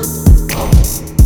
Oh.